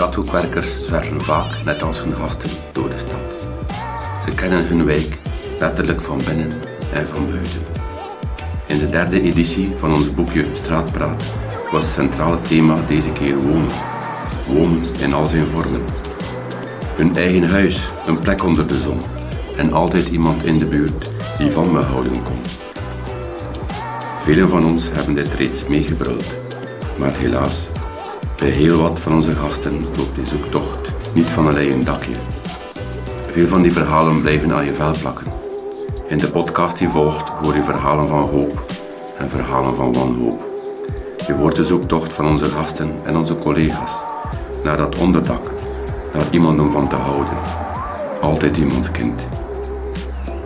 vastgoedwerkers zwerven vaak, net als hun gasten, door de stad. Ze kennen hun wijk letterlijk van binnen en van buiten. In de derde editie van ons boekje Straatpraat was het centrale thema deze keer wonen. Wonen in al zijn vormen. Hun eigen huis, een plek onder de zon en altijd iemand in de buurt die van me houden kon. Velen van ons hebben dit reeds meegebruld, maar helaas, bij heel wat van onze gasten loopt die zoektocht niet van een leien dakje. Veel van die verhalen blijven aan je vel plakken. In de podcast die volgt hoor je verhalen van hoop en verhalen van wanhoop. Je hoort de zoektocht van onze gasten en onze collega's naar dat onderdak, naar iemand om van te houden. Altijd iemands kind.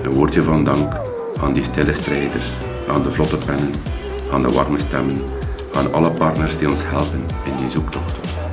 Een woordje van dank aan die stille strijders, aan de vlotte pennen, aan de warme stemmen, aan alle partners die ons helpen in die zoektocht.